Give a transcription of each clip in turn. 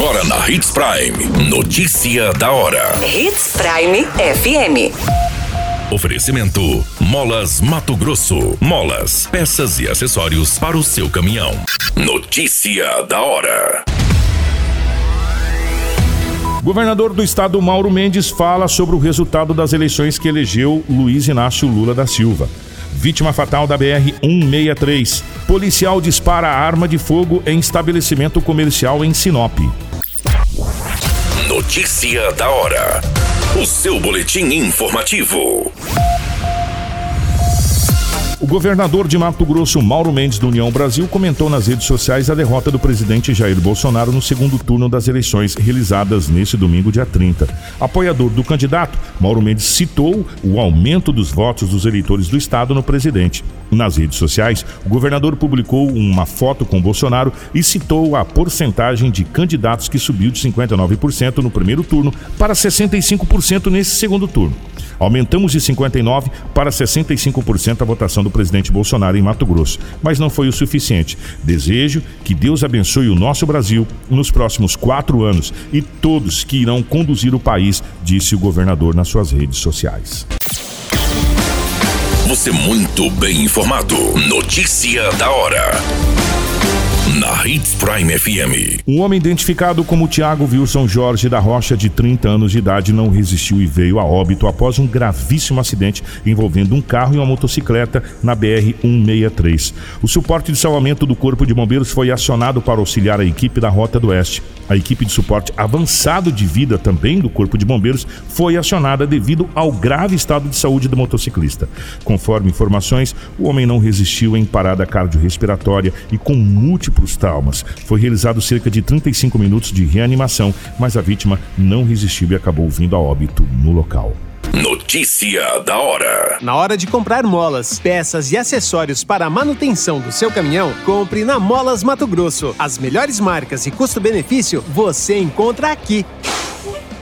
Agora na Hits Prime. Notícia da hora. Hits Prime FM. Oferecimento: Molas Mato Grosso. Molas, peças e acessórios para o seu caminhão. Notícia da hora. Governador do estado Mauro Mendes fala sobre o resultado das eleições que elegeu Luiz Inácio Lula da Silva. Vítima fatal da BR-163. Policial dispara arma de fogo em estabelecimento comercial em Sinop. Notícia da hora. O seu boletim informativo. O governador de Mato Grosso, Mauro Mendes, do União Brasil, comentou nas redes sociais a derrota do presidente Jair Bolsonaro no segundo turno das eleições realizadas neste domingo, dia 30. Apoiador do candidato, Mauro Mendes citou o aumento dos votos dos eleitores do estado no presidente. Nas redes sociais, o governador publicou uma foto com Bolsonaro e citou a porcentagem de candidatos que subiu de 59% no primeiro turno para 65% nesse segundo turno. Aumentamos de 59% para 65% a votação do presidente Bolsonaro em Mato Grosso, mas não foi o suficiente. Desejo que Deus abençoe o nosso Brasil nos próximos quatro anos e todos que irão conduzir o país, disse o governador nas suas redes sociais. Você muito bem informado. Notícia da hora na Hits Prime FM. Um homem identificado como Tiago Wilson Jorge da Rocha, de 30 anos de idade, não resistiu e veio a óbito após um gravíssimo acidente envolvendo um carro e uma motocicleta na BR-163. O suporte de salvamento do Corpo de Bombeiros foi acionado para auxiliar a equipe da Rota do Oeste. A equipe de suporte avançado de vida também do Corpo de Bombeiros foi acionada devido ao grave estado de saúde do motociclista. Conforme informações, o homem não resistiu em parada cardiorrespiratória e com múltiplos traumas. Foi realizado cerca de 35 minutos de reanimação, mas a vítima não resistiu e acabou vindo a óbito no local. Notícia da hora. Na hora de comprar molas, peças e acessórios para a manutenção do seu caminhão, compre na Molas Mato Grosso. As melhores marcas e custo-benefício você encontra aqui.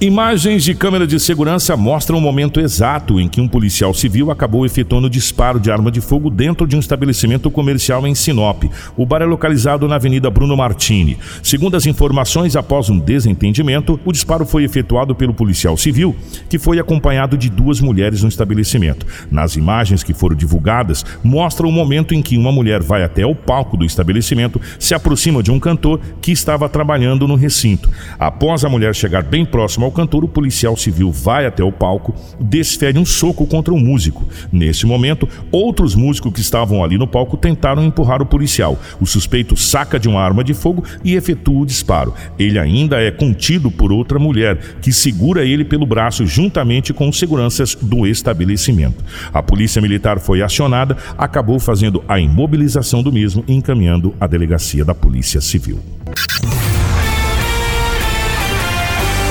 Imagens de câmera de segurança mostram o momento exato em que um policial civil acabou efetuando disparo de arma de fogo dentro de um estabelecimento comercial em Sinop. O bar é localizado na Avenida Bruno Martini. Segundo as informações, após um desentendimento, o disparo foi efetuado pelo policial civil, que foi acompanhado de duas mulheres no estabelecimento. Nas imagens que foram divulgadas, mostra o momento em que uma mulher vai até o palco do estabelecimento, se aproxima de um cantor que estava trabalhando no recinto. Após a mulher chegar bem próximo ao cantor, o policial civil vai até o palco, desfere um soco contra o músico. Nesse momento, outros músicos que estavam ali no palco tentaram empurrar o policial. O suspeito saca de uma arma de fogo e efetua o disparo. Ele ainda é contido por outra mulher, que segura ele pelo braço juntamente com os seguranças do estabelecimento. A polícia militar foi acionada, acabou fazendo a imobilização do mesmo encaminhando à delegacia da Polícia Civil.